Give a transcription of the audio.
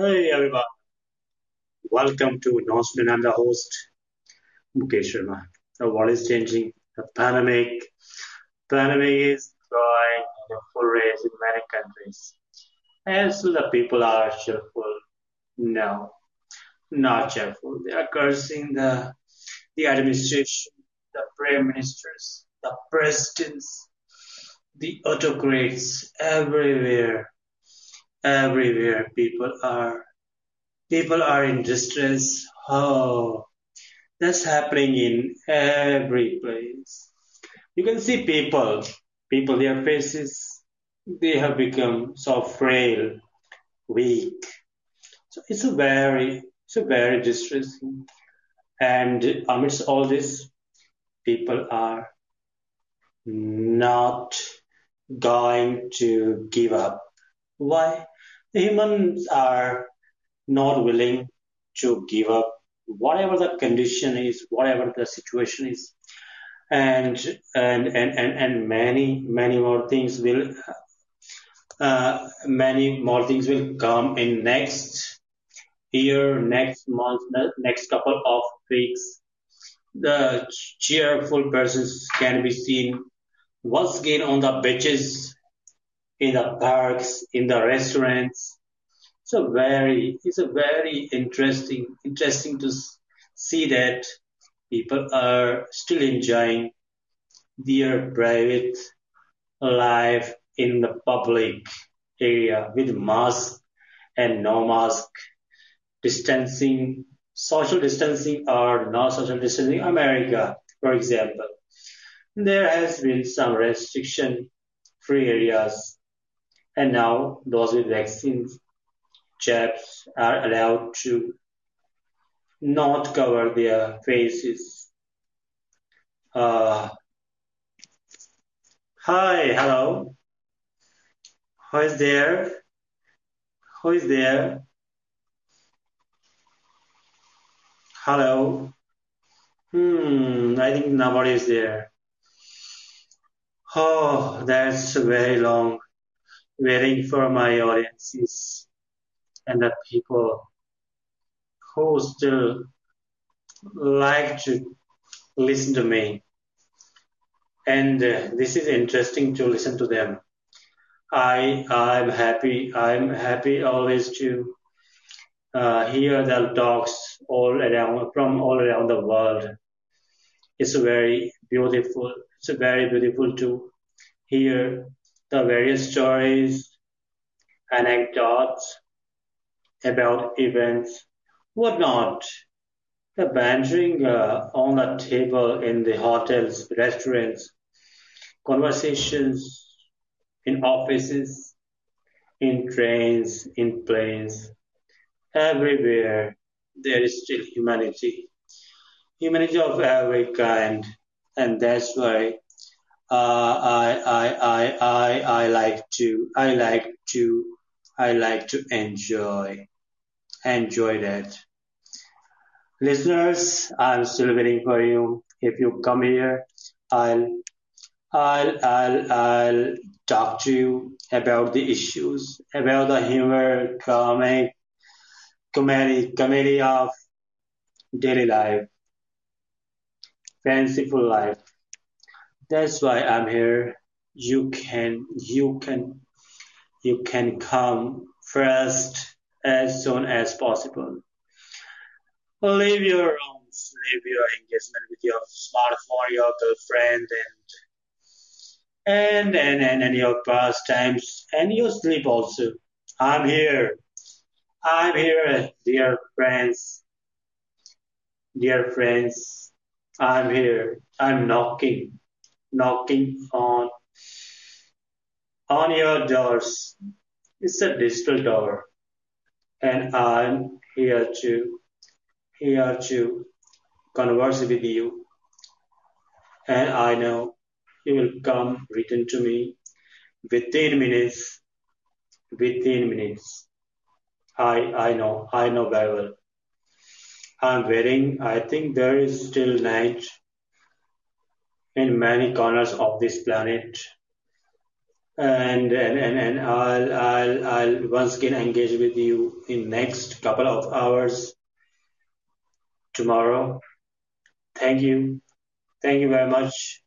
Hey everyone, welcome to Announcement. I'm the host, Mukesh Sharma. The world is changing. The pandemic, pandemic is going in a full race in many countries. And the people are cheerful. No, not cheerful. They are cursing the the administration, the prime ministers, the presidents, the autocrats everywhere. Everywhere people are people are in distress. Oh, that's happening in every place. You can see people, people, their faces, they have become so frail, weak. So it's a very, it's a very distressing. And amidst all this, people are not going to give up. Why? The humans are not willing to give up whatever the condition is, whatever the situation is. And, and, and, and, and many, many more things will, uh, many more things will come in next year, next month, next couple of weeks. The cheerful persons can be seen once again on the beaches, in the parks, in the restaurants. So very, it's a very interesting, interesting to see that people are still enjoying their private life in the public area with mask and no mask, distancing, social distancing or no social distancing. America, for example, there has been some restriction free areas and now those with vaccines chaps are allowed to not cover their faces. Uh, hi, hello. Who is there? Who is there? Hello. Hmm, I think nobody is there. Oh, that's very long waiting for my audiences and the people who still like to listen to me. And uh, this is interesting to listen to them. I I'm happy. I'm happy always to uh, hear the talks all around from all around the world. It's very beautiful. It's very beautiful to hear the various stories, anecdotes about events, whatnot. The bantering uh, on the table in the hotels, restaurants, conversations in offices, in trains, in planes, everywhere there is still humanity. Humanity of every kind. And that's why I, I, I, I, I like to, I like to, I like to enjoy, enjoy that. Listeners, I'm still waiting for you. If you come here, I'll, I'll, I'll, I'll talk to you about the issues, about the humor, comic, comedy, comedy of daily life, fanciful life. That's why I'm here. You can, you can, you can come first as soon as possible. Leave your rooms, leave your engagement with your smartphone, your girlfriend, and and and and, and your pastimes and your sleep also. I'm here. I'm here, dear friends. Dear friends, I'm here. I'm knocking knocking on on your doors. It's a digital door, and I'm here to here to converse with you. And I know you will come written to me within minutes. Within minutes. I I know I know very well. I'm waiting. I think there is still night in many corners of this planet. and and and, and I'll, I'll I'll once again engage with you in next couple of hours tomorrow. Thank you. Thank you very much.